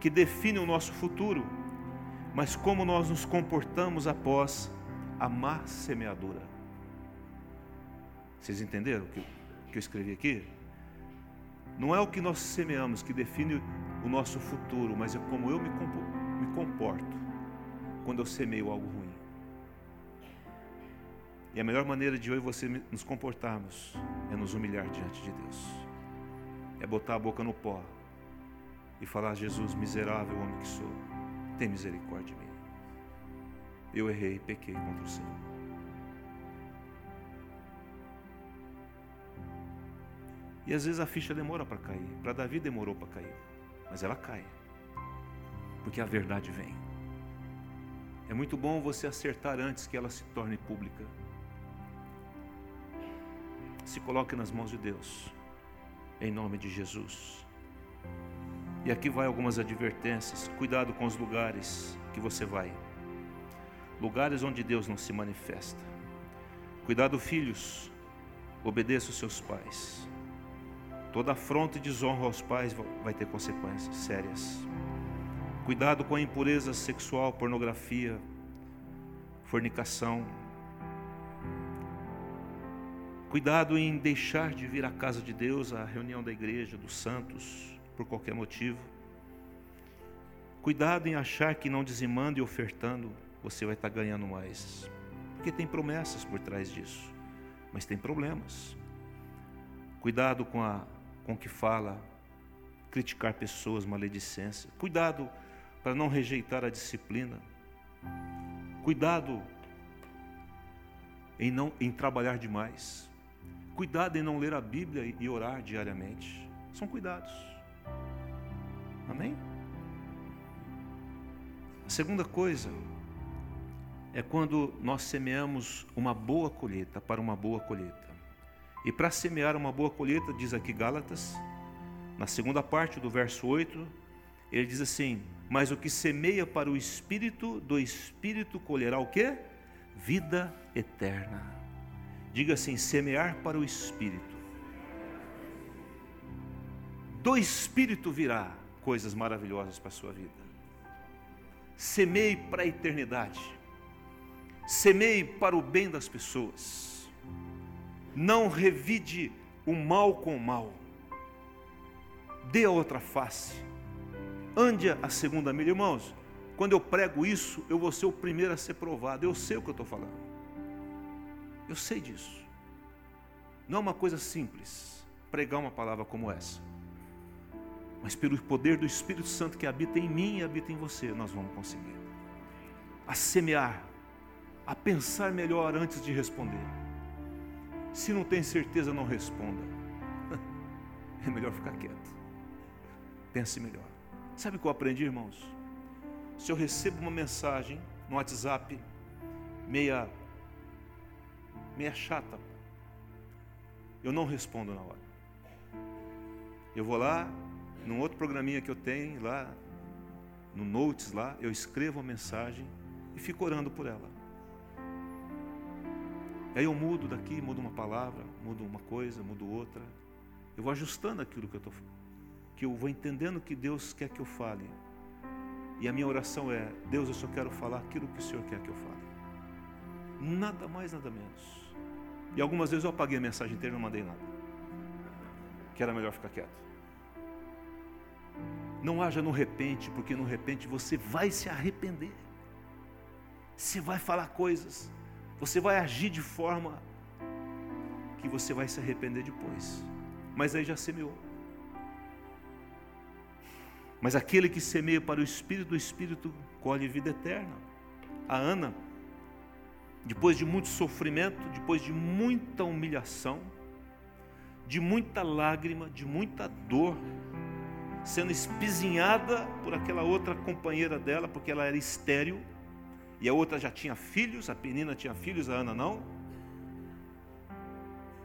que define o nosso futuro, mas como nós nos comportamos após a má semeadura. Vocês entenderam o que, que eu escrevi aqui? Não é o que nós semeamos que define o nosso futuro, mas é como eu me, me comporto quando eu semeio algo ruim. E a melhor maneira de eu e você nos comportarmos é nos humilhar diante de Deus, é botar a boca no pó e falar: Jesus, miserável homem que sou tem misericórdia de mim. Eu errei e pequei contra o Senhor. E às vezes a ficha demora para cair. Para Davi demorou para cair. Mas ela cai. Porque a verdade vem. É muito bom você acertar antes que ela se torne pública. Se coloque nas mãos de Deus. Em nome de Jesus. E aqui vai algumas advertências. Cuidado com os lugares que você vai. lugares onde Deus não se manifesta. Cuidado, filhos, obedeça os seus pais. Toda afronta e desonra aos pais vai ter consequências sérias. Cuidado com a impureza sexual, pornografia, fornicação. Cuidado em deixar de vir à casa de Deus, à reunião da igreja, dos santos, por qualquer motivo. Cuidado em achar que não dizimando e ofertando você vai estar ganhando mais. Porque tem promessas por trás disso, mas tem problemas. Cuidado com, a, com que fala, criticar pessoas, maledicência. Cuidado para não rejeitar a disciplina. Cuidado em não em trabalhar demais. Cuidado em não ler a Bíblia e orar diariamente. São cuidados. Amém? A segunda coisa é quando nós semeamos uma boa colheita para uma boa colheita. E para semear uma boa colheita, diz aqui Gálatas, na segunda parte do verso 8, ele diz assim: Mas o que semeia para o espírito, do espírito colherá o quê? Vida eterna. Diga assim: semear para o espírito. Do espírito virá coisas maravilhosas para a sua vida. Semeie para a eternidade. Semeie para o bem das pessoas. Não revide o mal com o mal. Dê a outra face Ande a segunda milha. Irmãos, quando eu prego isso, eu vou ser o primeiro a ser provado. Eu sei o que eu estou falando. Eu sei disso. Não é uma coisa simples pregar uma palavra como essa. Mas pelo poder do Espírito Santo que habita em mim e habita em você, nós vamos conseguir. A semear, a pensar melhor antes de responder. Se não tem certeza, não responda. <laughs> É melhor ficar quieto. Pense melhor. Sabe o que eu aprendi, irmãos? Se eu recebo uma mensagem no WhatsApp meia meia chata, eu não respondo na hora. Eu vou lá, num outro programinha que eu tenho lá, no Notes lá, eu escrevo a mensagem e fico orando por ela. Aí eu mudo daqui, mudo uma palavra, mudo uma coisa, mudo outra. Eu vou ajustando aquilo que eu estou que eu vou entendendo que Deus quer que eu fale. E a minha oração é: Deus, eu só quero falar aquilo que o Senhor quer que eu fale. Nada mais, nada menos. E algumas vezes eu apaguei a mensagem inteira e não mandei nada. Que era melhor ficar quieto. Não haja no repente, porque no repente você vai se arrepender. Você vai falar coisas, você vai agir de forma que você vai se arrepender depois. Mas aí já semeou. Mas aquele que semeia para o Espírito, o Espírito colhe vida eterna. A Ana, depois de muito sofrimento, depois de muita humilhação, de muita lágrima, de muita dor, sendo espizinhada por aquela outra companheira dela, porque ela era estéril, e a outra já tinha filhos, a menina tinha filhos, a Ana não.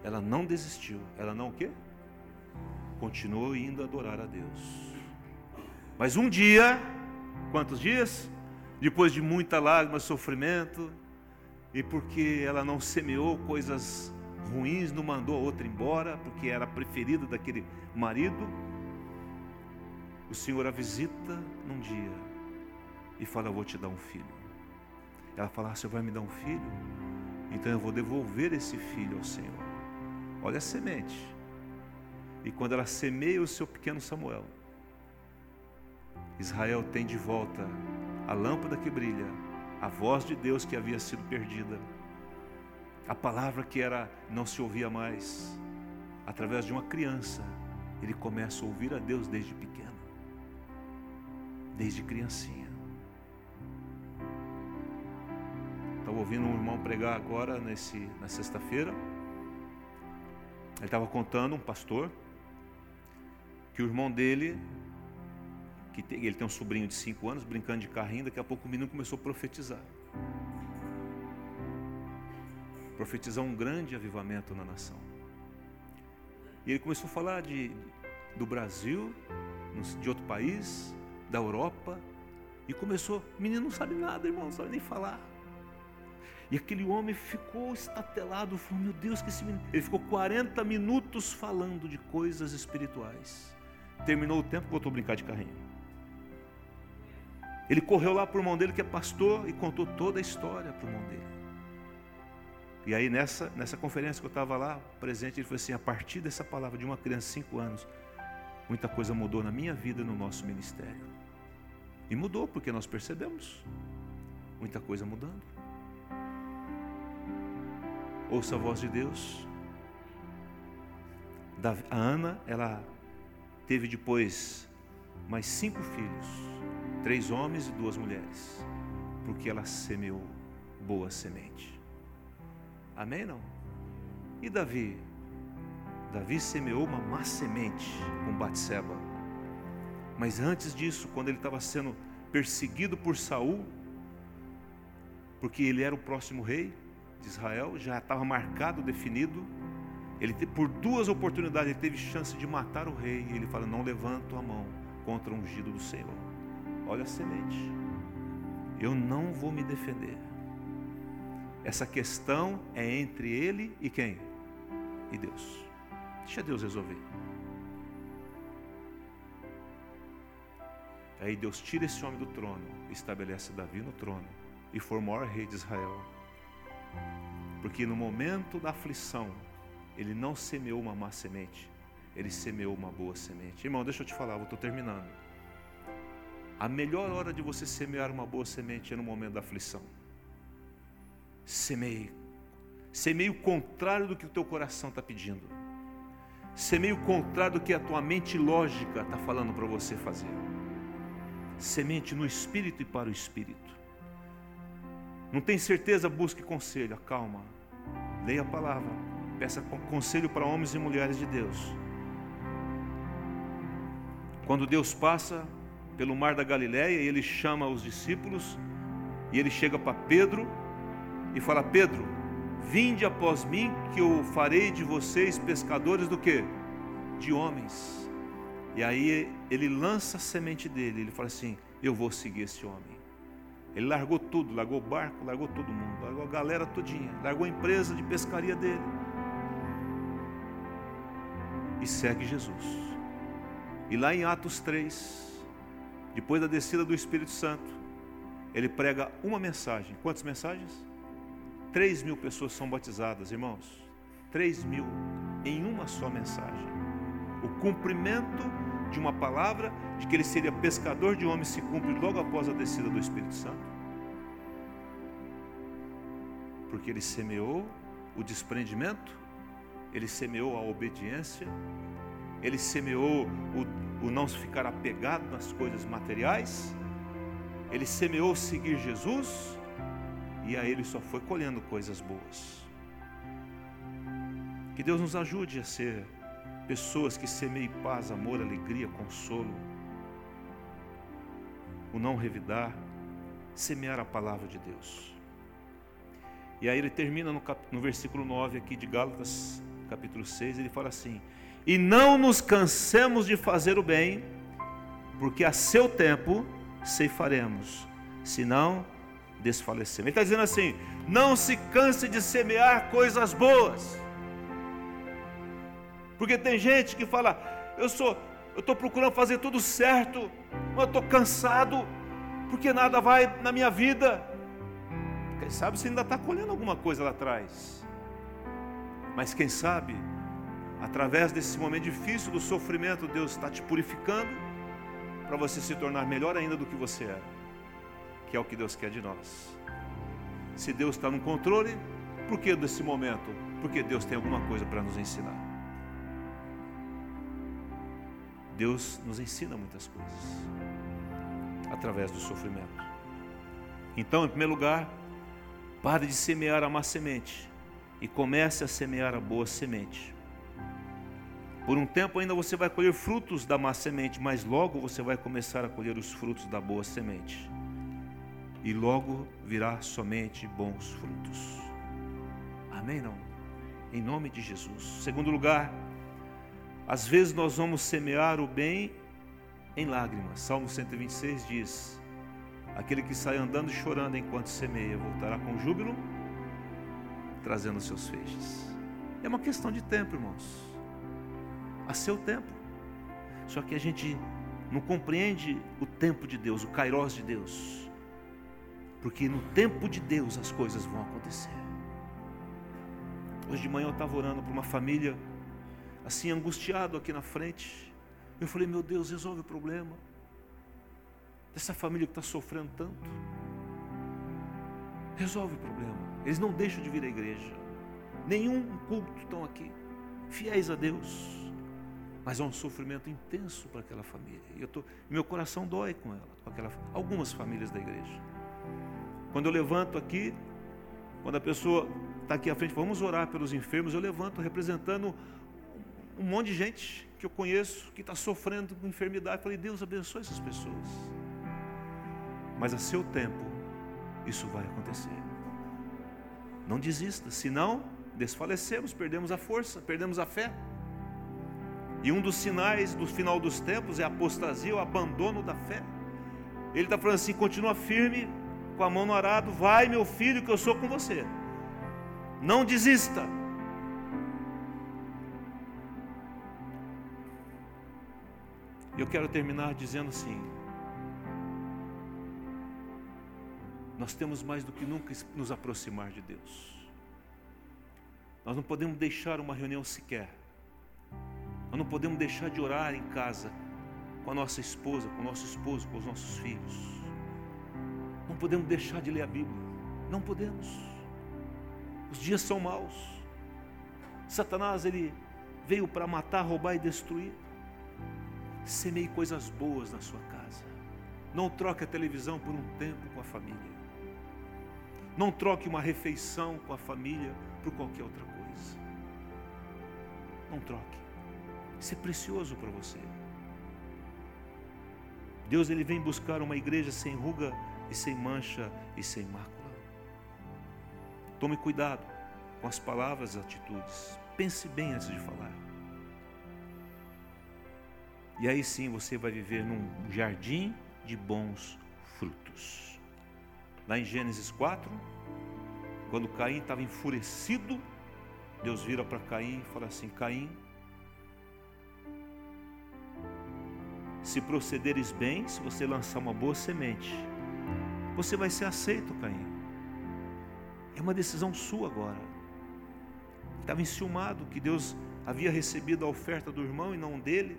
Ela não desistiu, ela não o quê? Continuou indo adorar a Deus. Mas um dia, quantos dias? Depois de muita lágrima, sofrimento, e porque ela não semeou coisas ruins, não mandou a outra embora, porque era a preferida daquele marido, o Senhor a visita num dia e fala: Eu vou te dar um filho. Ela fala: ah, Você vai me dar um filho? Então eu vou devolver esse filho ao Senhor. Olha a semente. E quando ela semeia o seu pequeno Samuel, Israel tem de volta a lâmpada que brilha, a voz de Deus que havia sido perdida, a palavra que era não se ouvia mais. Através de uma criança, ele começa a ouvir a Deus desde pequeno, desde criancinha. Estava ouvindo um irmão pregar agora nesse, na sexta-feira. Ele estava contando, um pastor, que o irmão dele que tem, ele tem um sobrinho de 5 anos brincando de carrinho, daqui a pouco o menino começou a profetizar. Profetizar um grande avivamento na nação. E ele começou a falar de, do Brasil, de outro país, da Europa, e começou, menino não sabe nada, irmão, não sabe nem falar. E aquele homem ficou estatelado, falou: Meu Deus, que esse menino. Ele ficou 40 minutos falando de coisas espirituais. Terminou o tempo, voltou a brincar de carrinho. Ele correu lá para o irmão dele, que é pastor, e contou toda a história para o irmão dele. E aí, nessa, nessa conferência que eu estava lá, presente, ele falou assim: a partir dessa palavra de uma criança de 5 anos, muita coisa mudou na minha vida no nosso ministério. E mudou, porque nós percebemos muita coisa mudando. Ouça a voz de Deus. A Ana, ela teve depois mais cinco filhos, três homens e duas mulheres, porque ela semeou boa semente. Amém? Não? E Davi? Davi semeou uma má semente com Batseba. Mas antes disso, quando ele estava sendo perseguido por Saul, porque ele era o próximo rei de Israel, já estava marcado, definido. Ele por duas oportunidades ele teve chance de matar o rei, e ele fala: "Não levanto a mão contra o ungido do Senhor". Olha a semente. Eu não vou me defender. Essa questão é entre ele e quem? E Deus. Deixa Deus resolver. Aí Deus tira esse homem do trono, estabelece Davi no trono e for maior rei de Israel. Porque no momento da aflição, ele não semeou uma má semente, ele semeou uma boa semente. Irmão, deixa eu te falar, eu estou terminando. A melhor hora de você semear uma boa semente é no momento da aflição. Semeie. Semeie o contrário do que o teu coração está pedindo. Semeie o contrário do que a tua mente lógica está falando para você fazer. Semente no espírito e para o espírito. Não tem certeza, busque conselho, acalma. Leia a palavra. Peça conselho para homens e mulheres de Deus. Quando Deus passa pelo mar da Galiléia e ele chama os discípulos, e ele chega para Pedro e fala: Pedro, vinde após mim, que eu farei de vocês pescadores do que? De homens. E aí ele lança a semente dele, ele fala assim: Eu vou seguir esse homem. Ele largou tudo, largou o barco, largou todo mundo, largou a galera todinha, largou a empresa de pescaria dele. E segue Jesus. E lá em Atos 3, depois da descida do Espírito Santo, ele prega uma mensagem. Quantas mensagens? Três mil pessoas são batizadas, irmãos. Três mil em uma só mensagem. O cumprimento de uma palavra de que ele seria pescador de homens se cumpre logo após a descida do Espírito Santo? Porque ele semeou o desprendimento, ele semeou a obediência, ele semeou o, o não ficar apegado nas coisas materiais, ele semeou seguir Jesus e a ele só foi colhendo coisas boas. Que Deus nos ajude a ser pessoas que semeiem paz, amor, alegria, consolo, o não revidar, semear a palavra de Deus. E aí ele termina no, cap, no versículo 9 aqui de Gálatas, capítulo 6, ele fala assim: E não nos cansemos de fazer o bem, porque a seu tempo ceifaremos, senão desfalecemos. Ele está dizendo assim: não se canse de semear coisas boas. Porque tem gente que fala, eu sou, eu estou procurando fazer tudo certo, mas estou cansado, porque nada vai na minha vida. Quem sabe você ainda está colhendo alguma coisa lá atrás. Mas quem sabe, através desse momento difícil do sofrimento, Deus está te purificando para você se tornar melhor ainda do que você era, que é o que Deus quer de nós. Se Deus está no controle, por que desse momento? Porque Deus tem alguma coisa para nos ensinar. Deus nos ensina muitas coisas através do sofrimento. Então, em primeiro lugar, pare de semear a má semente e comece a semear a boa semente. Por um tempo ainda você vai colher frutos da má semente, mas logo você vai começar a colher os frutos da boa semente. E logo virá somente bons frutos. Amém? Não? Em nome de Jesus. Segundo lugar, às vezes nós vamos semear o bem em lágrimas. Salmo 126 diz: Aquele que sai andando e chorando enquanto semeia, voltará com júbilo trazendo seus feixes. É uma questão de tempo, irmãos. A seu tempo. Só que a gente não compreende o tempo de Deus, o kairós de Deus. Porque no tempo de Deus as coisas vão acontecer. Hoje de manhã eu estava orando para uma família, assim, angustiado aqui na frente. Eu falei, meu Deus, resolve o problema dessa família que está sofrendo tanto. Resolve o problema. Eles não deixam de vir à igreja. Nenhum culto estão aqui. Fiéis a Deus. Mas há um sofrimento intenso para aquela família. E eu tô, meu coração dói com ela, com aquela, algumas famílias da igreja. Quando eu levanto aqui, quando a pessoa está aqui à frente, vamos orar pelos enfermos, eu levanto representando um monte de gente que eu conheço que está sofrendo com enfermidade. Eu falei, Deus abençoe essas pessoas. Mas a seu tempo, isso vai acontecer. Não desista, senão desfalecemos, perdemos a força, perdemos a fé. E um dos sinais do final dos tempos é a apostasia, o abandono da fé. Ele está falando assim: continua firme, com a mão no arado, vai meu filho, que eu sou com você. Não desista. Eu quero terminar dizendo assim: nós temos mais do que nunca nos aproximar de Deus. Nós não podemos deixar uma reunião sequer. Nós não podemos deixar de orar em casa com a nossa esposa, com o nosso esposo, com os nossos filhos. Não podemos deixar de ler a Bíblia. Não podemos. Os dias são maus. Satanás ele veio para matar, roubar e destruir. Semeie coisas boas na sua casa. Não troque a televisão por um tempo com a família. Não troque uma refeição com a família por qualquer outra coisa. Não troque. Isso é precioso para você. Deus ele vem buscar uma igreja sem ruga e sem mancha e sem mácula. Tome cuidado com as palavras e atitudes. Pense bem antes de falar. E aí sim você vai viver num jardim de bons frutos. Lá em Gênesis 4, quando Caim estava enfurecido, Deus vira para Caim e fala assim: Caim, se procederes bem, se você lançar uma boa semente, você vai ser aceito, Caim. É uma decisão sua agora. Estava enciumado que Deus havia recebido a oferta do irmão e não dele.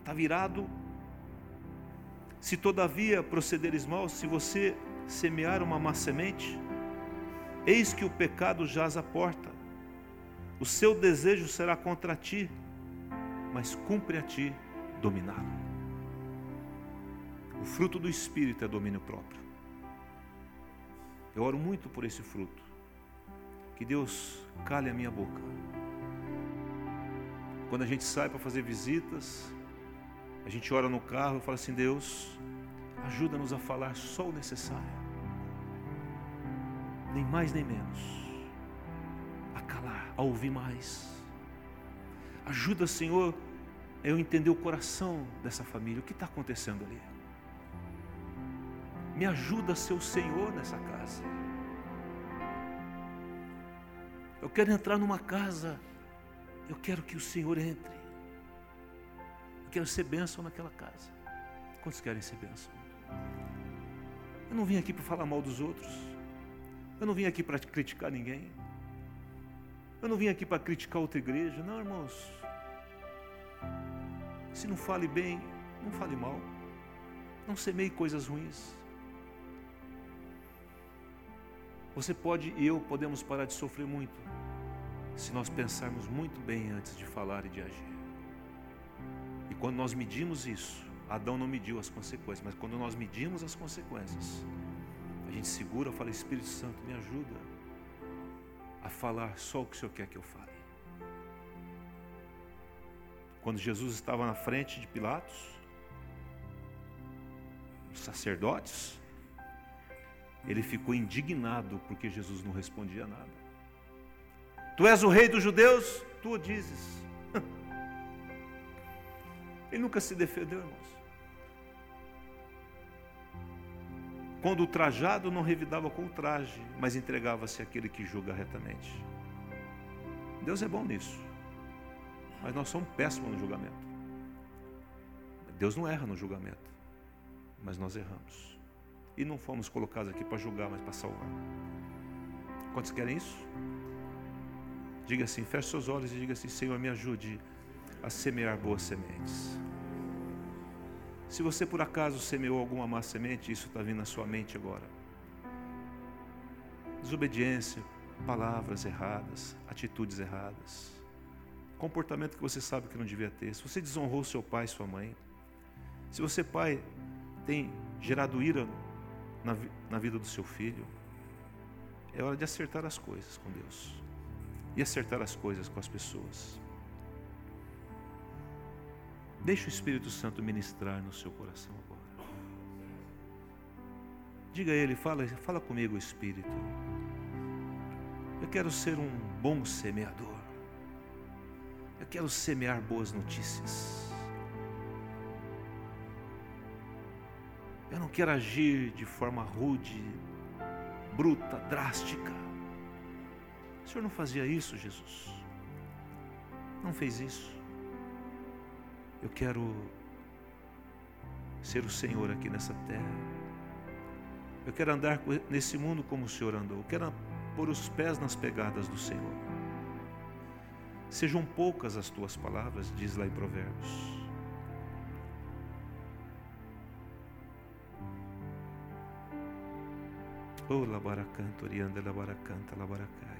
Está virado. Se todavia procederes mal, se você semear uma má semente, eis que o pecado jaz à porta. O seu desejo será contra ti, mas cumpre a ti dominá-lo. O fruto do Espírito é domínio próprio. Eu oro muito por esse fruto. Que Deus cale a minha boca. Quando a gente sai para fazer visitas, a gente ora no carro e fala assim: Deus, Ajuda-nos a falar só o necessário, nem mais nem menos, a calar, a ouvir mais. Ajuda, Senhor, eu entender o coração dessa família, o que está acontecendo ali. Me ajuda a ser o Senhor nessa casa. Eu quero entrar numa casa, eu quero que o Senhor entre. Eu quero ser bênção naquela casa. Quantos querem ser bênção? Eu não vim aqui para falar mal dos outros. Eu não vim aqui para criticar ninguém. Eu não vim aqui para criticar outra igreja. Não, irmãos. Se não fale bem, não fale mal. Não semeie coisas ruins. Você pode e eu podemos parar de sofrer muito se nós pensarmos muito bem antes de falar e de agir. E quando nós medimos isso, Adão não mediu as consequências, mas quando nós medimos as consequências, a gente segura, fala: Espírito Santo, me ajuda a falar só o que o Senhor quer que eu fale. Quando Jesus estava na frente de Pilatos, os sacerdotes, ele ficou indignado porque Jesus não respondia nada. Tu és o rei dos judeus? Tu o dizes. <laughs> Ele nunca se defendeu, irmãos. Quando o trajado não revidava com o traje, mas entregava-se àquele que julga retamente. Deus é bom nisso. Mas nós somos péssimos no julgamento. Deus não erra no julgamento. Mas nós erramos. E não fomos colocados aqui para julgar, mas para salvar. Quantos querem isso? Diga assim, feche seus olhos e diga assim, Senhor, me ajude a semear boas sementes. Se você por acaso semeou alguma má semente, isso está vindo na sua mente agora. Desobediência, palavras erradas, atitudes erradas, comportamento que você sabe que não devia ter. Se você desonrou seu pai e sua mãe, se você, pai, tem gerado ira na, na vida do seu filho, é hora de acertar as coisas com Deus e acertar as coisas com as pessoas. Deixe o Espírito Santo ministrar no seu coração agora. Diga a Ele, fala, fala comigo, Espírito. Eu quero ser um bom semeador. Eu quero semear boas notícias. Eu não quero agir de forma rude, bruta, drástica. O Senhor não fazia isso, Jesus. Não fez isso. Eu quero ser o Senhor aqui nessa terra. Eu quero andar nesse mundo como o Senhor andou. Eu quero pôr os pés nas pegadas do Senhor. Sejam poucas as tuas palavras, diz lá em Provérbios. Oh, labaracanto, orianda, labaracanta, labaracaia.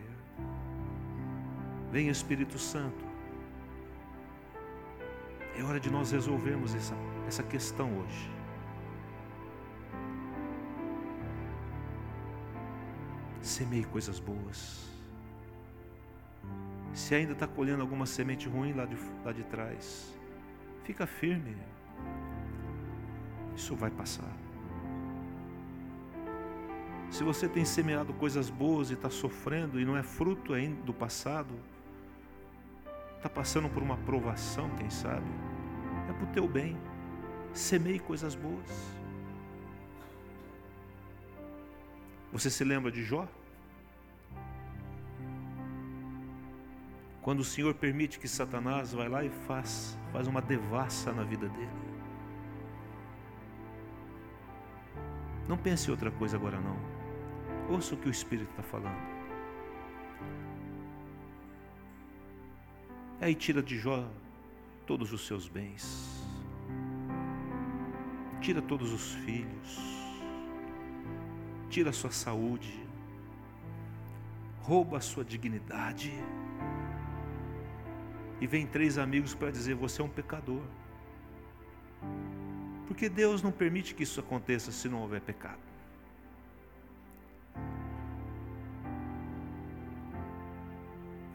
Vem Espírito Santo. É hora de nós resolvermos essa, essa questão hoje. Semeie coisas boas. Se ainda está colhendo alguma semente ruim lá de, lá de trás, fica firme. Isso vai passar. Se você tem semeado coisas boas e está sofrendo e não é fruto ainda do passado, está passando por uma provação, quem sabe, é para o teu bem. Semeie coisas boas. Você se lembra de Jó? Quando o Senhor permite que Satanás vai lá e faz, faz uma devassa na vida dele. Não pense em outra coisa agora não. Ouça o que o Espírito está falando. Aí tira de Jó todos os seus bens, tira todos os filhos, tira a sua saúde, rouba a sua dignidade. E vem três amigos para dizer: Você é um pecador. Porque Deus não permite que isso aconteça se não houver pecado.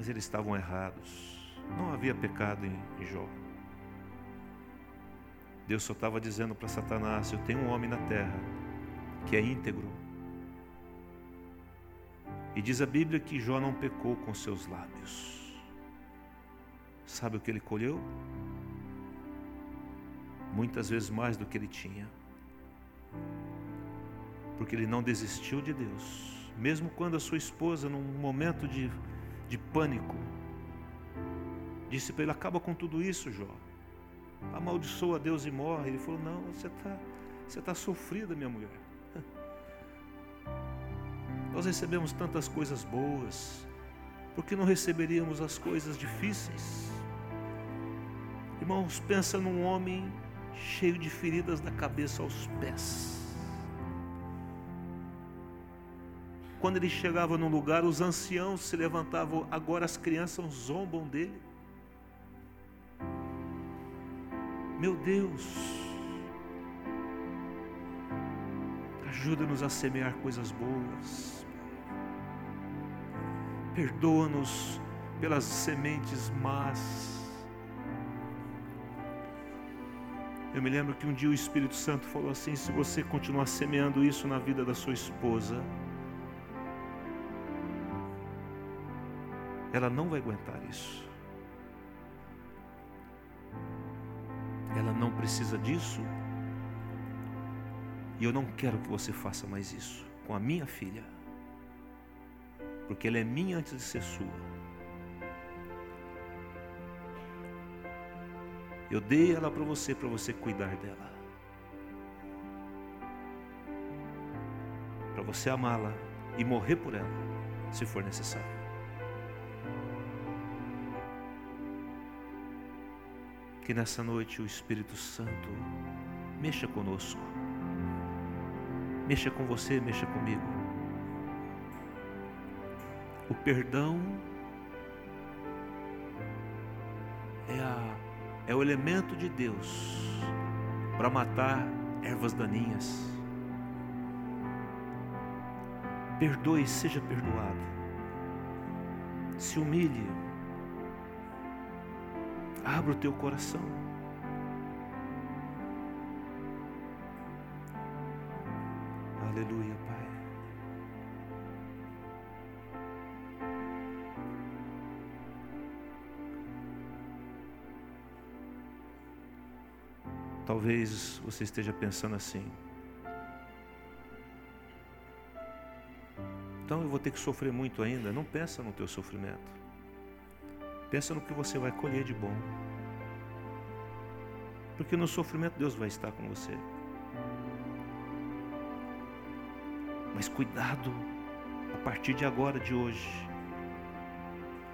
Mas eles estavam errados. Não havia pecado em Jó. Deus só estava dizendo para Satanás: Eu tenho um homem na terra que é íntegro. E diz a Bíblia que Jó não pecou com seus lábios. Sabe o que ele colheu? Muitas vezes mais do que ele tinha. Porque ele não desistiu de Deus. Mesmo quando a sua esposa, num momento de de pânico. Disse para ele: acaba com tudo isso, Jó. Amaldiçoa Deus e morre. Ele falou: não, você está você tá sofrida, minha mulher. <laughs> Nós recebemos tantas coisas boas, por que não receberíamos as coisas difíceis? Irmãos, pensa num homem cheio de feridas da cabeça aos pés Quando ele chegava num lugar, os anciãos se levantavam, agora as crianças zombam dele. Meu Deus, ajuda-nos a semear coisas boas, perdoa-nos pelas sementes más. Eu me lembro que um dia o Espírito Santo falou assim: se você continuar semeando isso na vida da sua esposa, ela não vai aguentar isso. Ela não precisa disso. E eu não quero que você faça mais isso com a minha filha. Porque ela é minha antes de ser sua. Eu dei ela para você, para você cuidar dela. Para você amá-la e morrer por ela, se for necessário. Que nessa noite o Espírito Santo mexa conosco, mexa com você, mexa comigo. O perdão é a é o elemento de Deus para matar ervas daninhas. Perdoe, seja perdoado. Se humilhe. Abra o teu coração. Aleluia, Pai. Talvez você esteja pensando assim. Então eu vou ter que sofrer muito ainda. Não pensa no teu sofrimento. Pensa no que você vai colher de bom. Porque no sofrimento Deus vai estar com você. Mas cuidado a partir de agora, de hoje,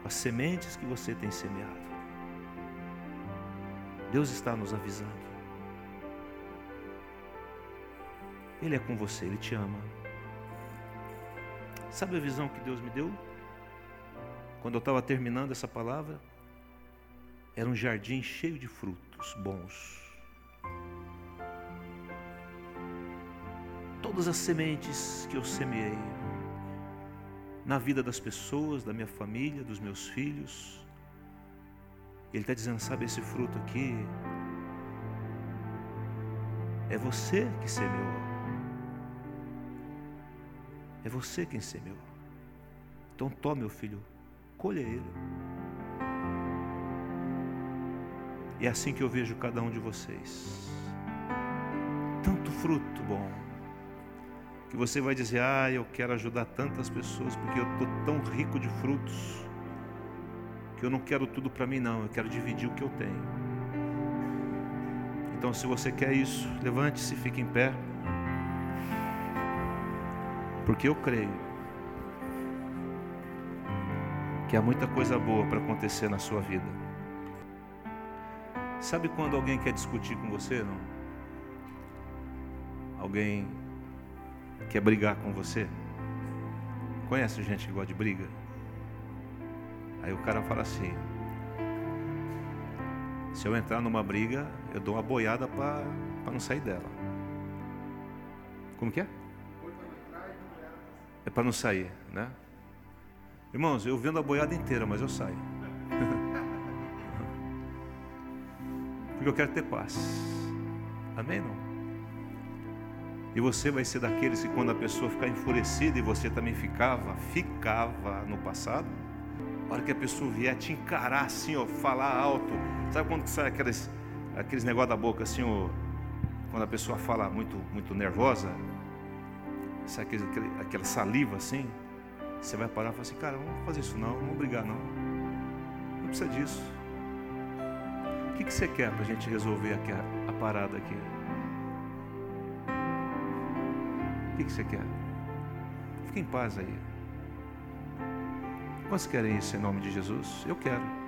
as sementes que você tem semeado. Deus está nos avisando. Ele é com você, Ele te ama. Sabe a visão que Deus me deu? Quando eu estava terminando essa palavra, era um jardim cheio de frutos bons. Todas as sementes que eu semeei na vida das pessoas, da minha família, dos meus filhos, Ele está dizendo: sabe, esse fruto aqui é você que semeou. É você quem semeou. Então tome, meu filho, colha ele. E é assim que eu vejo cada um de vocês. Tanto fruto bom. Que você vai dizer, ah, eu quero ajudar tantas pessoas, porque eu estou tão rico de frutos, que eu não quero tudo para mim, não, eu quero dividir o que eu tenho. Então, se você quer isso, levante-se, fique em pé. Porque eu creio que há muita coisa boa para acontecer na sua vida. Sabe quando alguém quer discutir com você, não? Alguém quer brigar com você? Conhece gente que gosta de briga? Aí o cara fala assim: se eu entrar numa briga, eu dou uma boiada para não sair dela. Como que é? é para não sair, né? Irmãos, eu vendo a boiada inteira, mas eu saio. Porque eu quero ter paz. Amém? Não? E você vai ser daqueles que quando a pessoa ficar enfurecida e você também ficava, ficava no passado, a hora que a pessoa vier te encarar assim, ó, falar alto. Sabe quando sai aqueles, aqueles negócios da boca assim, ó, quando a pessoa fala muito, muito nervosa? sabe aquele, aquela saliva assim, você vai parar e falar assim, cara, vamos fazer isso não, não vamos brigar não. Não precisa disso. O que, que você quer para a gente resolver aqui, a, a parada aqui? O que, que você quer? Fique em paz aí. Quantos querem isso em nome de Jesus? Eu quero.